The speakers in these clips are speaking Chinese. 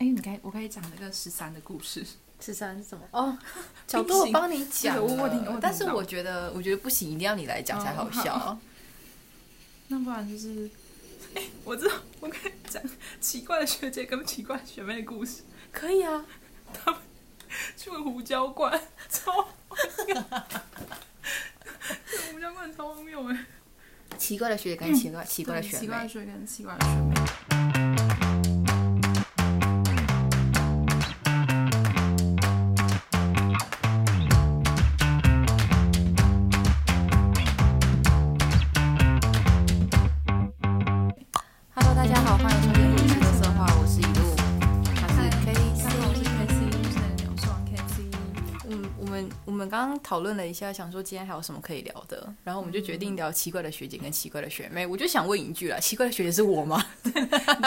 哎，你该，我可以讲那个十三的故事。十三是什么？哦，角度我帮你讲但是我觉得，我觉得不行，一定要你来讲才好笑。哦 那不然就是，哎，我知道，我可以讲奇怪的学姐跟奇怪的学妹的故事。可以啊，他们去问胡椒罐，超荒谬。去胡椒罐超荒谬哎。奇怪的学姐跟奇怪、奇怪的学妹奇怪的学姐跟奇怪的学妹。刚刚讨论了一下，想说今天还有什么可以聊的，然后我们就决定聊奇怪的学姐跟奇怪的学妹。我就想问一句了，奇怪的学姐是我吗？你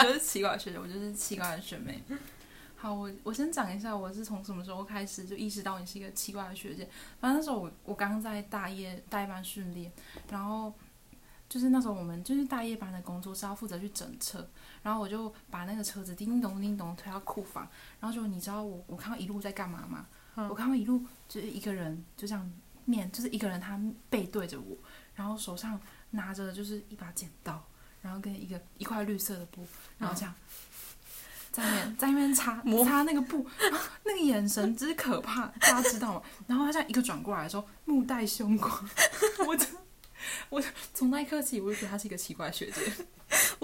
就是奇怪的学姐，我就是奇怪的学妹。好，我我先讲一下，我是从什么时候开始就意识到你是一个奇怪的学姐。反正那时候我我刚在大夜大夜班训练，然后就是那时候我们就是大夜班的工作是要负责去整车，然后我就把那个车子叮叮咚叮咚推到库房，然后就你知道我我看到一路在干嘛吗？嗯我看到一路就是一个人就这样面，就是一个人他背对着我，然后手上拿着就是一把剪刀，然后跟一个一块绿色的布，然后这样。在那边在那边擦摸擦那个布，那个眼神之可怕，大家知道吗？然后他这样一个转过来的时候，目带凶光，我真，我从那一刻起，我就觉得他是一个奇怪的学姐。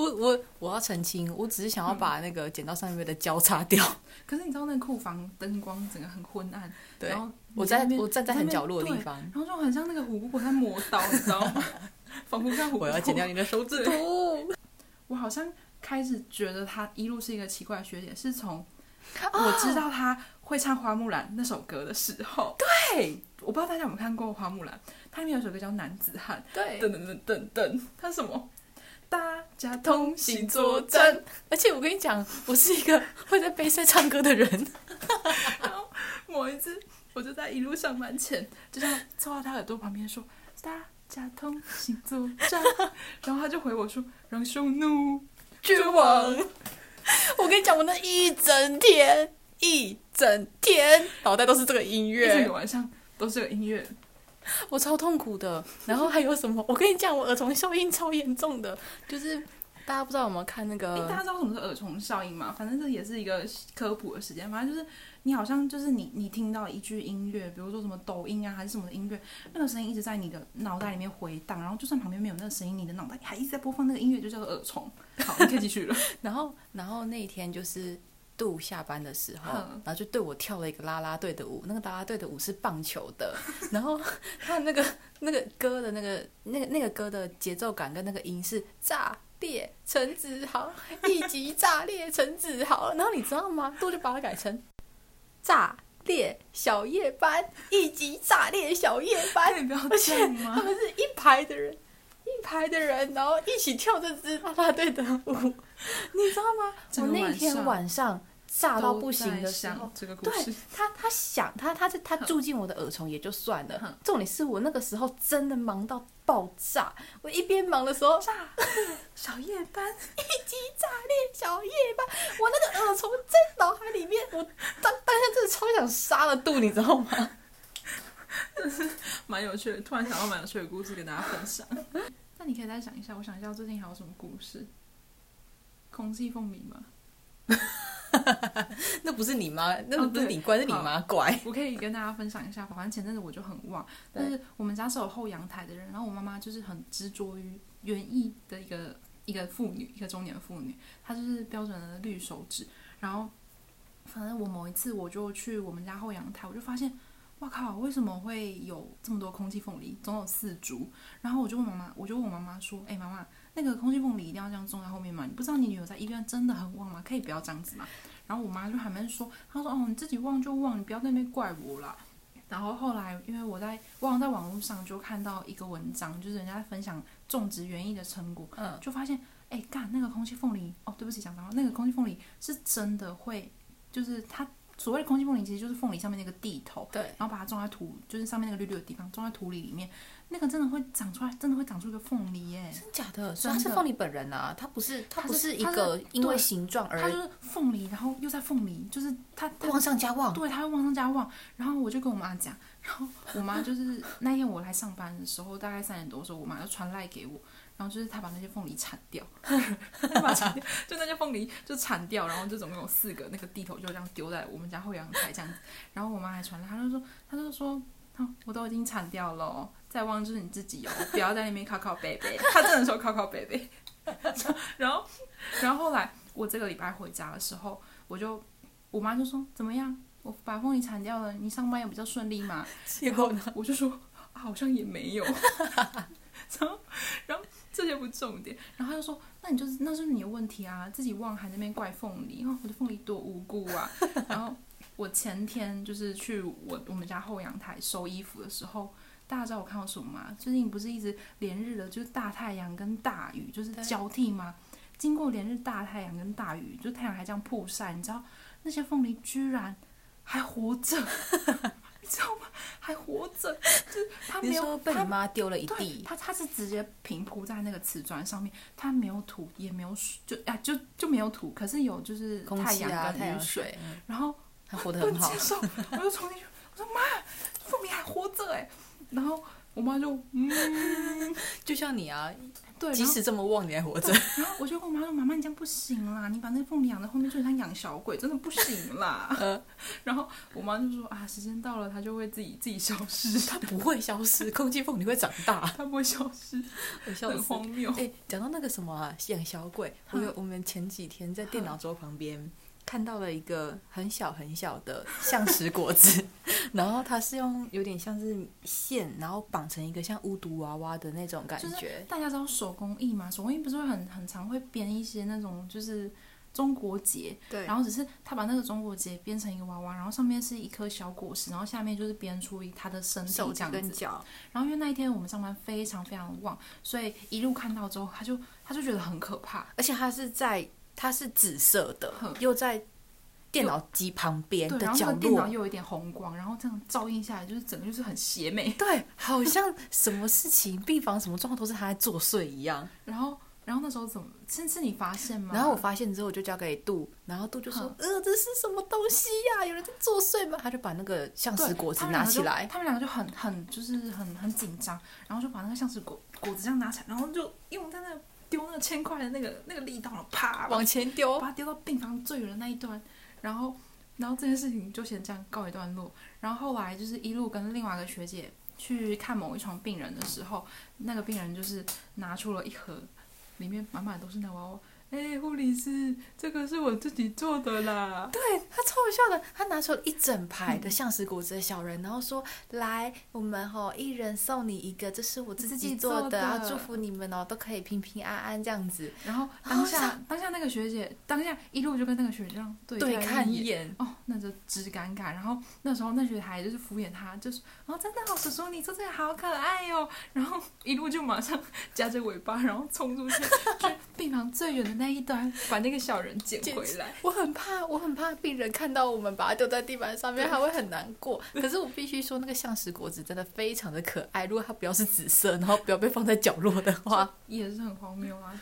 我我我要澄清，我只是想要把那个剪刀上面的胶擦掉。可是你知道那个库房灯光整个很昏暗，对然，后我在我站在很角落的地方，然后就很像那个虎姑婆在磨刀，你知道吗？仿佛像虎。我要剪掉你的手指头。我好像开始觉得她一路是一个奇怪的学姐，是从哦我知道她会唱《花木兰》那首歌的时候。对我不知道大家有没有看过《花木兰》，它里面有首歌叫《男子汉》，对，噔噔噔噔噔，它是什么？大家同同行行作作战战。。而且我跟你讲，我是一个会在杯赛唱歌的人。然后某一次，我就在一路上班前，就这样凑到他耳朵旁边说：“大家同行作战。”然后他就回我说：“让匈奴绝望。我跟你讲，我那一整天，一整天脑袋都是这个音”一整乐个，晚上都是这个音乐。我超痛苦的。然后还有什么？我跟你讲，我耳虫效应超严重的，就是大家不知道有没有看那诶，大家。知道什么是耳虫效应吗？反正这也是一个科普的时间。反正就是你好像就是你你听到一句音乐，比如说什么抖音啊还是什么的音乐，那个声音一直在你的脑袋里面回荡，然后就算旁边没有那个声音，你的脑袋还一直在播放那个音乐，就叫做耳虫。好，你可以继续了。然后，然后那一天就是。杜下班的时候，然后就对我跳了一个啦啦队的舞，那个啦啦队的舞是棒球的，然后他那个那个歌的那个那个那个歌的节奏感跟那个音是炸裂陈子豪，一级炸裂陈子豪，然后你知道吗？杜就把它改成炸裂小夜班，一级炸裂小夜班可，以不要而这且样吗他？们是一排的人，一排的人，然后一起跳这支啦啦队的舞，你知道吗？我那天晚上炸到不行的时候，这个故对事，他，他想他他他住进我的耳虫也就算了，重点是我那个时候真的忙到爆炸。我一边忙的时候，炸 小夜班，一级炸裂小夜班，我那个耳虫在脑海里面，我当当下真的超想杀了杜，你知道吗？蛮有趣的。突然想到蛮有趣的故事跟大家分享。那你可以再想一下，我想一下最近还有什么故事？空气凤梨吗？那不是你妈，那不是你乖，是你妈乖。我可以跟大家分享一下，反正前阵子我就很旺，但是我们家是有后阳台的人，然后我妈妈就是很执着于园艺的一个一个妇女，一个中年妇女，她就是标准的绿手指。然后，反正我某一次我就去我们家后阳台，我就发现，哇靠，为什么会有这么多空气凤梨？总有四株。然后我就问妈妈，我就问我妈妈说，哎、妈妈，那个空气凤梨一定要这样种在后面吗？你不知道你女儿在医院真的很旺吗？可以不要这样子吗？然后我妈就还没说，她说：“哦，你自己忘就忘，你不要在那边怪我了。”然后后来，因为我在忘在网络上就看到一个文章，就是人家在分享种植园艺的成果，嗯，就发现，哎，干那个空气凤梨，哦，对不起，讲脏话，那个空气凤梨是真的会，就是它所谓的空气凤梨其实就是凤梨上面那个地头，对，然后把它种在土，就是上面那个绿绿的地方，种在土里里面，那个真的会长出来，真的会长出一个凤梨耶。真假的？真的它是凤梨本人啊，它不是，它它不是一个因为形状而它就是凤梨，然后又在凤梨，就是它它往上加旺。对，它会往上加旺。然后我就跟我妈讲，然后我妈就是那天我来上班的时候，大概三点多的时候，我妈就传赖给我，然后就是他把那些凤梨铲掉，她把铲掉，就那些凤梨就铲掉，然后就总共有四个那个地头就这样丢在我们家后阳台这样子。然后我妈还传来，她就说，她就说，哦，我都已经铲掉了哦，再忘就是你自己哦，不要在那边靠靠北北。她真的说靠靠北北。然后，然后后来我这个礼拜回家的时候，我就我妈就说怎么样？我把凤梨铲掉了，你上班也比较顺利嘛。结果呢？我就说啊好像也没有。然后，然后这些不重点。然后他就说，那你就是那是你的问题啊，自己忘还在那边怪凤梨，哦，我的凤梨多无辜啊。然后我前天就是去我我们家后阳台收衣服的时候。大家知道我看到什么吗？最近不是一直连日的，就是大太阳跟大雨，就是对交替吗？经过连日大太阳跟大雨，就太阳还这样曝晒，你知道那些凤梨居然还活着，你知道吗？还活着，就是他没有被你妈丢了一，地，他他是直接平铺在那个瓷砖上面，他没有土，也没有水，就啊就就没有土，可是有就是太阳跟雨水，然后他活得很好我就冲进去，我说妈，凤鸣还活着哎，然后我妈就嗯，就像你啊，对，即使这么旺，你还活着。然后我就跟我妈说，妈妈你这样不行啦，你把那凤梨养在后面就很像养小鬼，真的不行啦。呃然后我妈就说啊，时间到了，它就会自己自己消失，它不会消失，空气凤梨会长大，它不会消失，我笑死。很荒谬。哎、讲到那个什么啊，养小鬼，我有我们前几天在电脑桌旁边看到了一个很小很小的橡实果子，然后它是用有点像是线，然后绑成一个像巫毒娃娃的那种感就是觉。大家知道手工艺嘛？手工艺不是会很很常会编一些那种就是中国结，对然后只是他把那个中国结编成一个娃娃，然后上面是一颗小果实，然后下面就是编出一他的身体手这样子。脚，然后因为那一天我们上班非常非常旺，所以一路看到之后，他就他就觉得很可怕。而且他是在它是紫色的，又在电脑机旁边对，的角然后电脑落。又有一点红光，然后这样照映下来，就是整个就是很邪魅。对，好像什么事情、病房什么状况都是他在作祟一样。然后，然后那时候怎么？是是你发现吗？然后我发现之后，我就交给杜，然后杜就说：“呃，这是什么东西呀、有人在作祟吗？”他就把那个橡对实果子拿起来，他们两个就很很就是很很紧张，然后就把那个橡实果果子这样拿起来，然后就用在那个丢那个铅块的那个那个力道，啪往前丢把。它丢到病房最远的那一端，然后然后这件事情就先这样告一段落。然后后来就是一路跟另外一个学姐去看某一床病人的时候，那个病人就是拿出了一盒，里面满满都是那娃娃。哎，护理师，这个是我自己做的啦。对他超好笑的，他拿出了一整排的橡实果子的小人，然后说：“来，我们吼一人送你一个，这是我自自己己做的，做的啊，祝福你们哦，都可以平平安安这样子。然后当下、当下那个学姐，当下一路就跟那个学姐这样”对对，看一眼。哦，那就直尴尬。然后那时候那学姐还就是敷衍他，就是哦，真的好，叔叔你做这个好可爱哦。然后一路就马上 夹着尾巴，然后冲出去，去病房最远的那一端，把那个小人捡捡回来。我很怕，我很怕病人看到我们把它丢在地板上面，他会很难过。可是我必须说，那个橡实果子真的非常的可爱。如果它不要是紫色，然后不要被放在角落的话，也是很荒谬啊。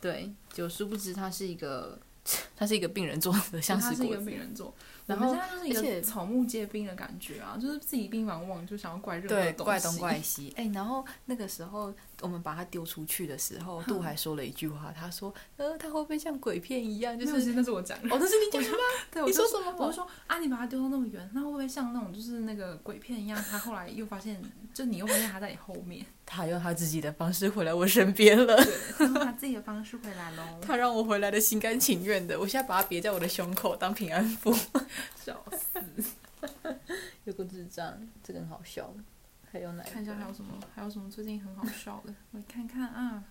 对，就殊不知它是一个，它是一个病人做的橡他是一个实果子。病人做，然后我们现在就是一而且个草木皆兵的感觉啊，就是自己病房旺就想要怪任何，东西。怪东怪西。哎、然后那个时候我们把它丢出去的时候，杜还说了一句话，他说：“呃，它会不会像鬼片一样？就是那是我讲的。哦，那是你讲的吗？对，我说什么？我就说啊，你把它丢到那么远，那会不会像那种就是那个鬼片一样？他后来又发现，就你又发现他在你后面，他用他自己的方式回来我身边了。对，他用他自己的方式回来喽。他让我回来的心甘情愿的，我现在把它别在我的胸口当平安符。笑死！有个智障，这个很好笑。还有哪看一下还有什么，还有什么最近很好笑的，我看看啊。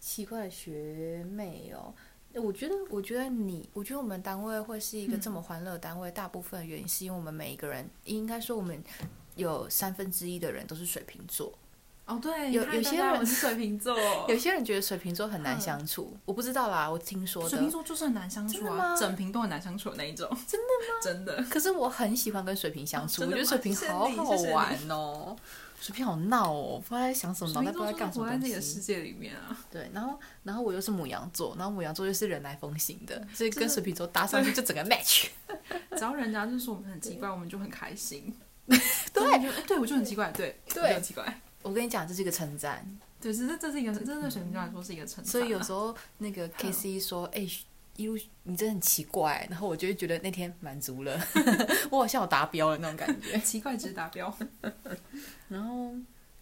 奇怪的学妹哦？我觉得，我觉得你，我觉得我们单位会是一个嗯这么欢乐的单位，大部分原因是因为我们每一个人，应该说我们有三分之一的人都是水瓶座。哦，对，有有些人是水瓶座，有些人觉得水瓶座很难相处，我不知道啦，我听说水瓶。座就是很难相处啊，整瓶都很难相处的那一种。真的吗？真的。可是我很喜欢跟水瓶相处，我觉得水瓶好好玩哦。水瓶好闹哦，不知道在想什么，脑袋不知道在干什活在自己的。世界里面啊。对，然后然后我又是母羊座，然后母羊座又是人来疯型的，所以跟水瓶座搭上去就整个 match。只要人家就是说我们很奇怪，我们就很开心。对就对我就很奇怪，对，对很奇怪。我跟你讲，这是一个称赞。对，这这是一个，真的水瓶座来说是一个称赞啊。所以有时候那个 K C 说：“哎、一路你真的很奇怪。”然后我就会觉得那天满足了，我好像有达标了那种感觉。奇怪值达标。然后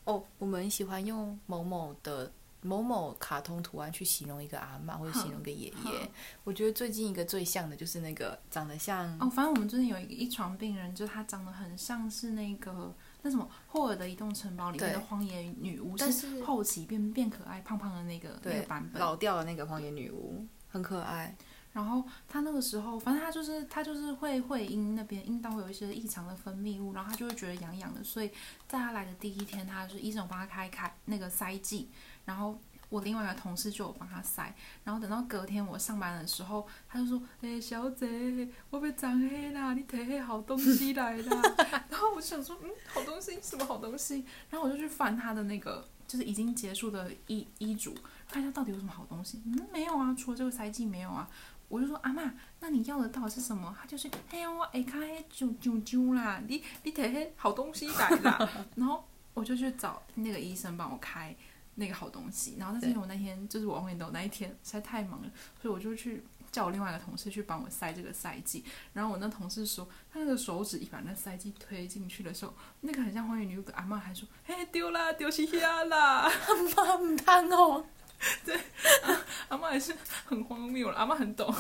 哦，我们喜欢用某某的某某卡通图案去形容一个阿嬷或者形容一个爷爷。我觉得最近一个最像的就是那个长得像哦，反正我们最近有一个一床病人，就是他长得很像是那个那什么霍尔的移动城堡里面的荒野女巫，但是是后期变变可爱胖胖的那个那对个版本。老掉的那个荒野女巫，很可爱。然后他那个时候，反正他就是他就是会会阴那边阴道会有一些异常的分泌物，然后他就会觉得痒痒的，所以在他来的第一天，他就是医生有帮他开开那个塞剂，然后我另外一个同事就有帮他塞，然后等到隔天我上班的时候，他就说：“诶、小姐，我被长黑啦，你提黑好东西来啦。”然后我就想说：“嗯，好东西什么好东西？”然后我就去翻他的那个就是已经结束的医医嘱，看一下到底有什么好东西。嗯，没有啊，除了这个塞剂没有啊。我就说阿妈，那你要的到底是什么？他就是，哎呀，我下骹迄啾啾啾啦，你你摕迄好东西来啦。然后我就去找那个医生帮我开那个好东西。然后但是因为我那天就是我红眼豆那一天实在太忙了，所以我就去叫我另外一个同事去帮我塞这个塞剂。然后我那同事说，他那个手指一把那塞剂推进去的时候，那个很像荒野女巫的阿妈还说，嘿丢啦，丢西亚啦。妈唔贪哦，阿妈也是很荒谬了，阿妈很懂，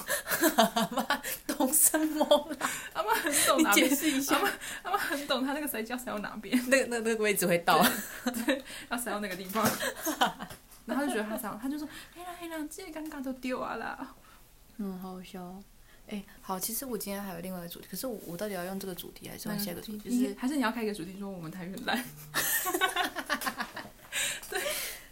阿妈懂什么啦？阿妈很懂你哪边解释一下，阿妈很懂，他那个塞胶塞到哪边，那个那个那个位置会到。对要塞到那个地方。然后他就觉得他这样，他就说：“黑啦黑啦，这些尴尬都丢啊啦。嗯，好好笑哦。哎、好，其实我今天还有另外一个主题，可是我我到底要用这个主题还是用下一个主题？就是，还是你要开一个主题说我们台语很烂，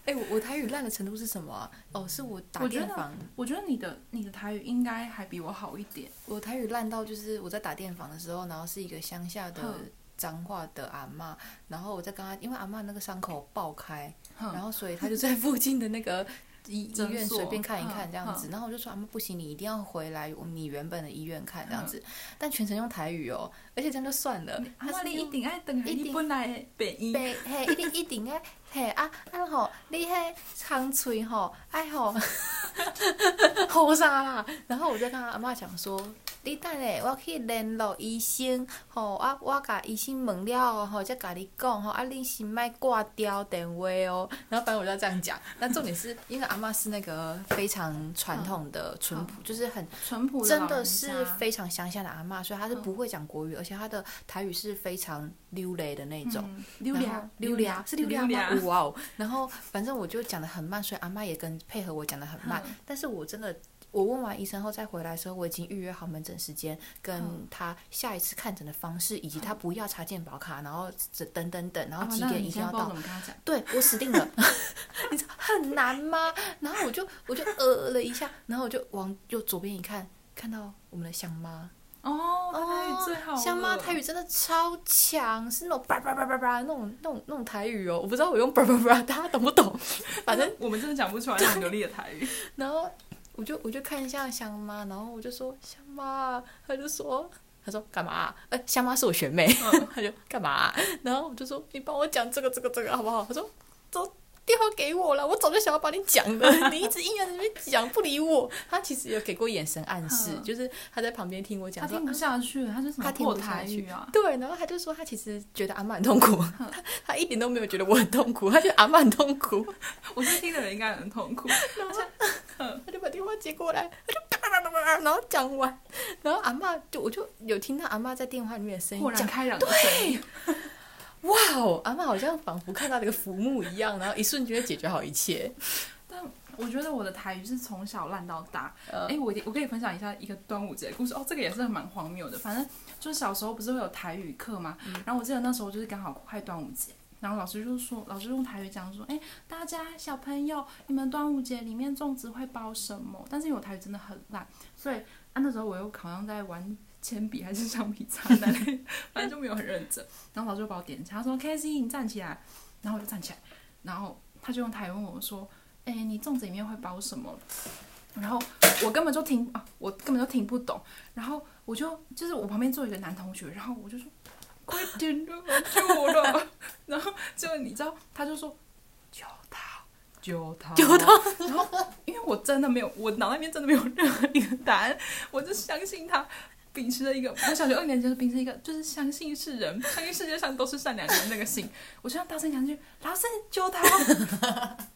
哎、我我台语烂的程度是什么啊？哦，是我打电访，我觉得你的你的台语应该还比我好一点。我台语烂到就是我在打电房的时候，然后是一个乡下的哼彰化的阿嬷，然后我在跟她，因为阿嬷那个伤口爆开，然，后所以她就在附近的那个医医院随便看一看嗯这样子，然后我就说阿嬷不行，你一定要回来我们你原本的医院看这样子，但全程用台语哦，而且这样就算了，阿妈她是用你一定爱等一定你本来的北医，北嘿，一定一定诶，嘿啊啊吼，你迄长嘴吼，哎吼，吼啥啦？然后我就跟阿妈讲说，你等下我去联络医生，吼啊，我甲医生问了后吼，再甲你讲吼，啊，你先莫挂掉电话哦。然后反正我就要这样讲，那重点是因为阿妈是那个非常传统的淳朴，就是很淳朴真的是非常乡下的阿妈，所以她是嗯不会讲国语，而且她的台语是非常溜雷的那种。嗯溜然后俩溜俩是溜俩吗？哇哦！然后反正我就讲的很慢，所以阿妈也跟配合我讲的很慢。嗯但是我真的，我问完医生后再回来的时候，我已经预约好门诊时间，跟嗯他下一次看诊的方式，以及他不要查健保卡，然后这等等等，然后啊几点一定要到？对我死定了，你知道很难吗？然后我就我就呃了一下，然后我就往右左边一看，看到我们的香妈。哦，他台语最好了。香妈台语真的超强，是那种叭叭叭叭叭那种那种那种台语哦，我不知道我用叭叭叭，大家懂不懂？反正我们真的讲不出来那种流利的台语。然后我就我就看一下香妈，然后我就说香妈，他就说他说干嘛、啊？呃，香妈是我学妹，他就干嘛啊、然后我就说你帮我讲这个这个这个好不好？他说走。电话给我了，我早就想要把你讲的，你一直硬要在那边讲不理我。他其实有给过眼神暗示，嗯就是他在旁边听我讲说，他听不下去了，他是什么他听不下去语啊？对，然后他就说他其实觉得阿妈很痛苦，他他一点都没有觉得我很痛苦，他觉得阿妈很痛苦，我听的人应该很痛苦。他就把电话接过来，他就叭叭叭叭叭，然后讲完，然后阿妈就我就有听到阿妈在电话里面的声音，豁然开朗的声音，哇哦，阿妈好像仿佛看到了一个浮木一样，然后一瞬间解决好一切。但我觉得我的台语是从小烂到大。呃哎、我我可以分享一下一个端午节的故事哦，这个也是蛮荒谬的。反正就是小时候不是会有台语课嘛，然后我记得那时候就是刚好快端午节，然后老师就说，老师用台语讲说，哎，大家小朋友，你们端午节里面粽子会包什么？但是因为我台语真的很烂，所以啊那时候我又好像在玩铅笔还是橡皮擦那类，反正就没有很认真。然后老师就把我点起来，他说 K C 你站起来，然后我就站起来，然后他就用台语问我说，哎，你粽子里面会包什么？然后我根本就听啊，我根本就听不懂。然后我就就是我旁边坐一个男同学，然后我就说。快点了，救我了！然后结果你知道，他就说救他，救他，救他。然后因为我真的没有，我脑袋里面真的没有任何一个答案，我就相信他，秉持了一个我小学二年级是秉持一个就是相信是人，相信世界上都是善良的那个心。我就大声讲句：“老师救他！”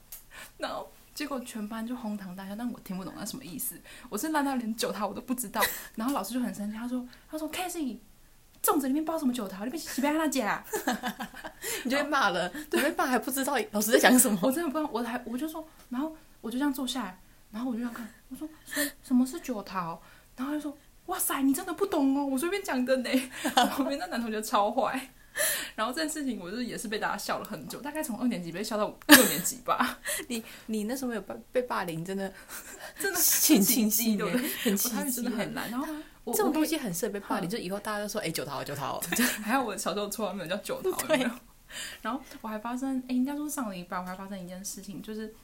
然后结果全班就哄堂大笑，但我听不懂那什么意思。我是烂到连救他我都不知道。然后老师就很生气，他说：“他说 k a s e y 粽子里面包什么酒桃？你别随便跟他讲，你就被骂了。你被骂还不知道老师在讲什么？我真的不知道，我还我就说，然后我就这样坐下来，然后我就这样看，我说什么是九桃？然后他就说哇塞，你真的不懂哦，我随便讲的呢。旁边那男同学超坏，然后这件事情我就也是被大家笑了很久，大概从二年级被笑到六年级吧。你你那时候有被被霸凌，真的 真的挺奇迹的，很奇迹，真的很难。然后。这种东西很适合被霸凌，就以后大家都说：“哎，九桃，九桃。”还有我小时候绰号没有叫九桃。然后我还发生，哎，应该说上了一半，我还发生一件事情，就是。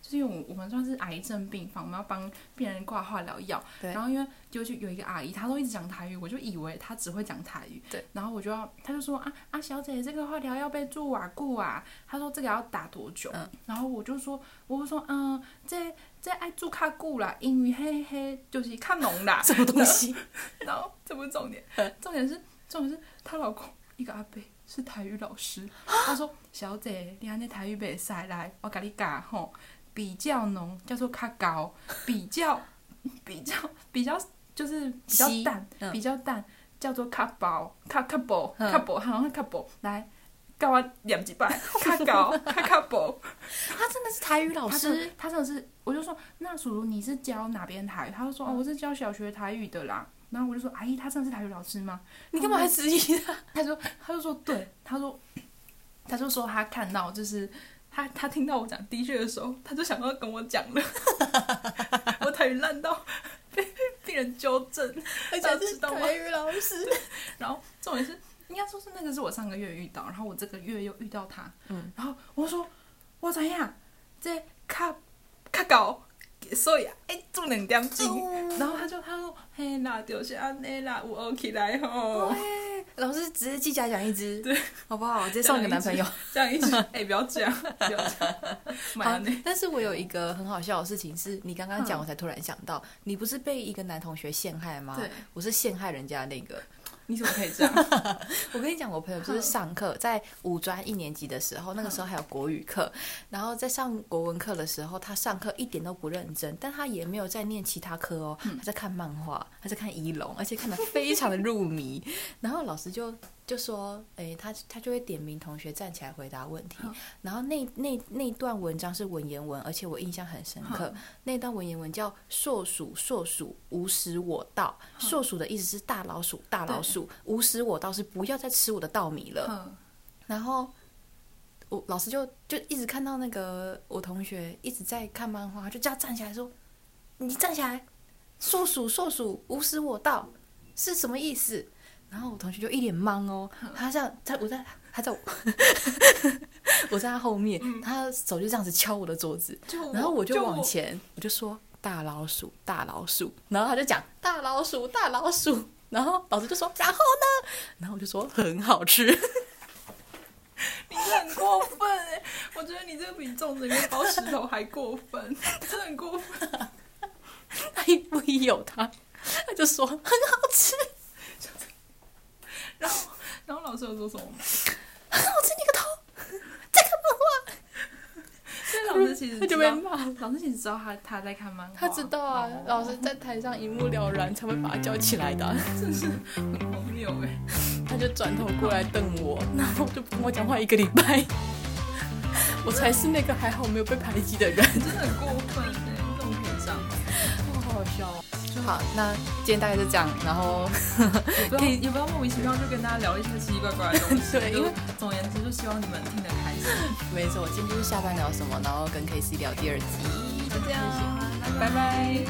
就是因为我我们算是癌症病房，我们要帮病人挂化疗药。对。然后因为就就有一个阿姨，她都一直讲台语，我就以为她只会讲台语。对。然后我就要，她就说啊啊，小姐，这个化疗要被做啊顾啊。她说这个要打多久？嗯。然后我就说，我就说，嗯，这这爱做卡固啦，英语嘿嘿就是看浓啦。什么东西？然后这不是重点，重点是重点是她老公一个阿伯是台语老师。他说，小姐，你安尼台语袂使来，我甲你教吼。比较浓叫做卡高，比较 比较比较就是比较淡，比较淡叫做卡薄，卡卡薄，卡薄好像卡薄，来教我念几拜，卡高卡卡薄。他真的是台语老师，他真的是，我就说那叔叔你是教哪边台？他就说哦我是教小学台语的啦。然后我就说阿姨他真的是台语老师吗？你干嘛还质疑他？他说他就说对，他说他就说他看到就是。他他听到我讲的确的时候，他就想要跟我讲了。我台语烂到被被人纠正，而且是 台语老师。然后重点是，应该说是那个是我上个月遇到，然后我这个月又遇到他。嗯。然后我说我怎样？这卡卡高。所以啊，哎，做两点钟，然后他就他说，嘿啦，就是安尼啦，有学起来吼。老师直接记家讲一支，对，好不好？直接送你个男朋友，这样一支，哎，不要这样，不要这样。好，但是我有一个很好笑的事情，是你刚刚讲，我才突然想到，你不是被一个男同学陷害吗？对，我是陷害人家那个。你怎么可以这样？我跟你讲，我朋友就是上课，在五专一年级的时候，那个时候还有国语课，然后在上国文课的时候，他上课一点都不认真，但他也没有在念其他科哦，他在看漫画，他在看仪龙，而且看得非常的入迷，然后老师就。就说，哎，他他就会点名同学站起来回答问题。然后那那那段文章是文言文，而且我印象很深刻。那段文言文叫“硕鼠硕鼠，无食我稻”。硕鼠的意思是大老鼠，大老鼠，无食我倒是不要再吃我的稻米了。然后我老师就就一直看到那个我同学一直在看漫画，就叫他站起来说：“你站起来，硕鼠硕鼠，无食我稻是什么意思？”然后我同学就一脸懵哦，他这样在我在他在我我在他后面，他手就这样子敲我的桌子，然后我就往前，我就说大老鼠大老鼠，然后他就讲大老鼠大老鼠，然后老师就说然后呢，然后我就说很好吃，你很过分哎，我觉得你这个比粽子里面包石头还过分，真的很过分，他一不一有他，他就说很好吃。然后，然后老师又说什么？我吃你个头！在看漫画。所以老师其实他就被骂。老师其实知道他他在看漫画。他知道啊，老师在台上一目了然，才会把他叫起来的。真是很荒谬哎！他就转头过来瞪我，然后就不跟我讲话一个礼拜。我才是那个还好没有被排挤的人。真的很过分哎！这么可以这样，好好笑。就好，那今天大概就这样，然后也不要也不要莫名其妙就跟大家聊一些奇奇怪怪的东西。对因为总而言之，就希望你们听得开心。没错，今天就是下班聊什么，然后跟 K C 聊第二集，就这样，拜拜。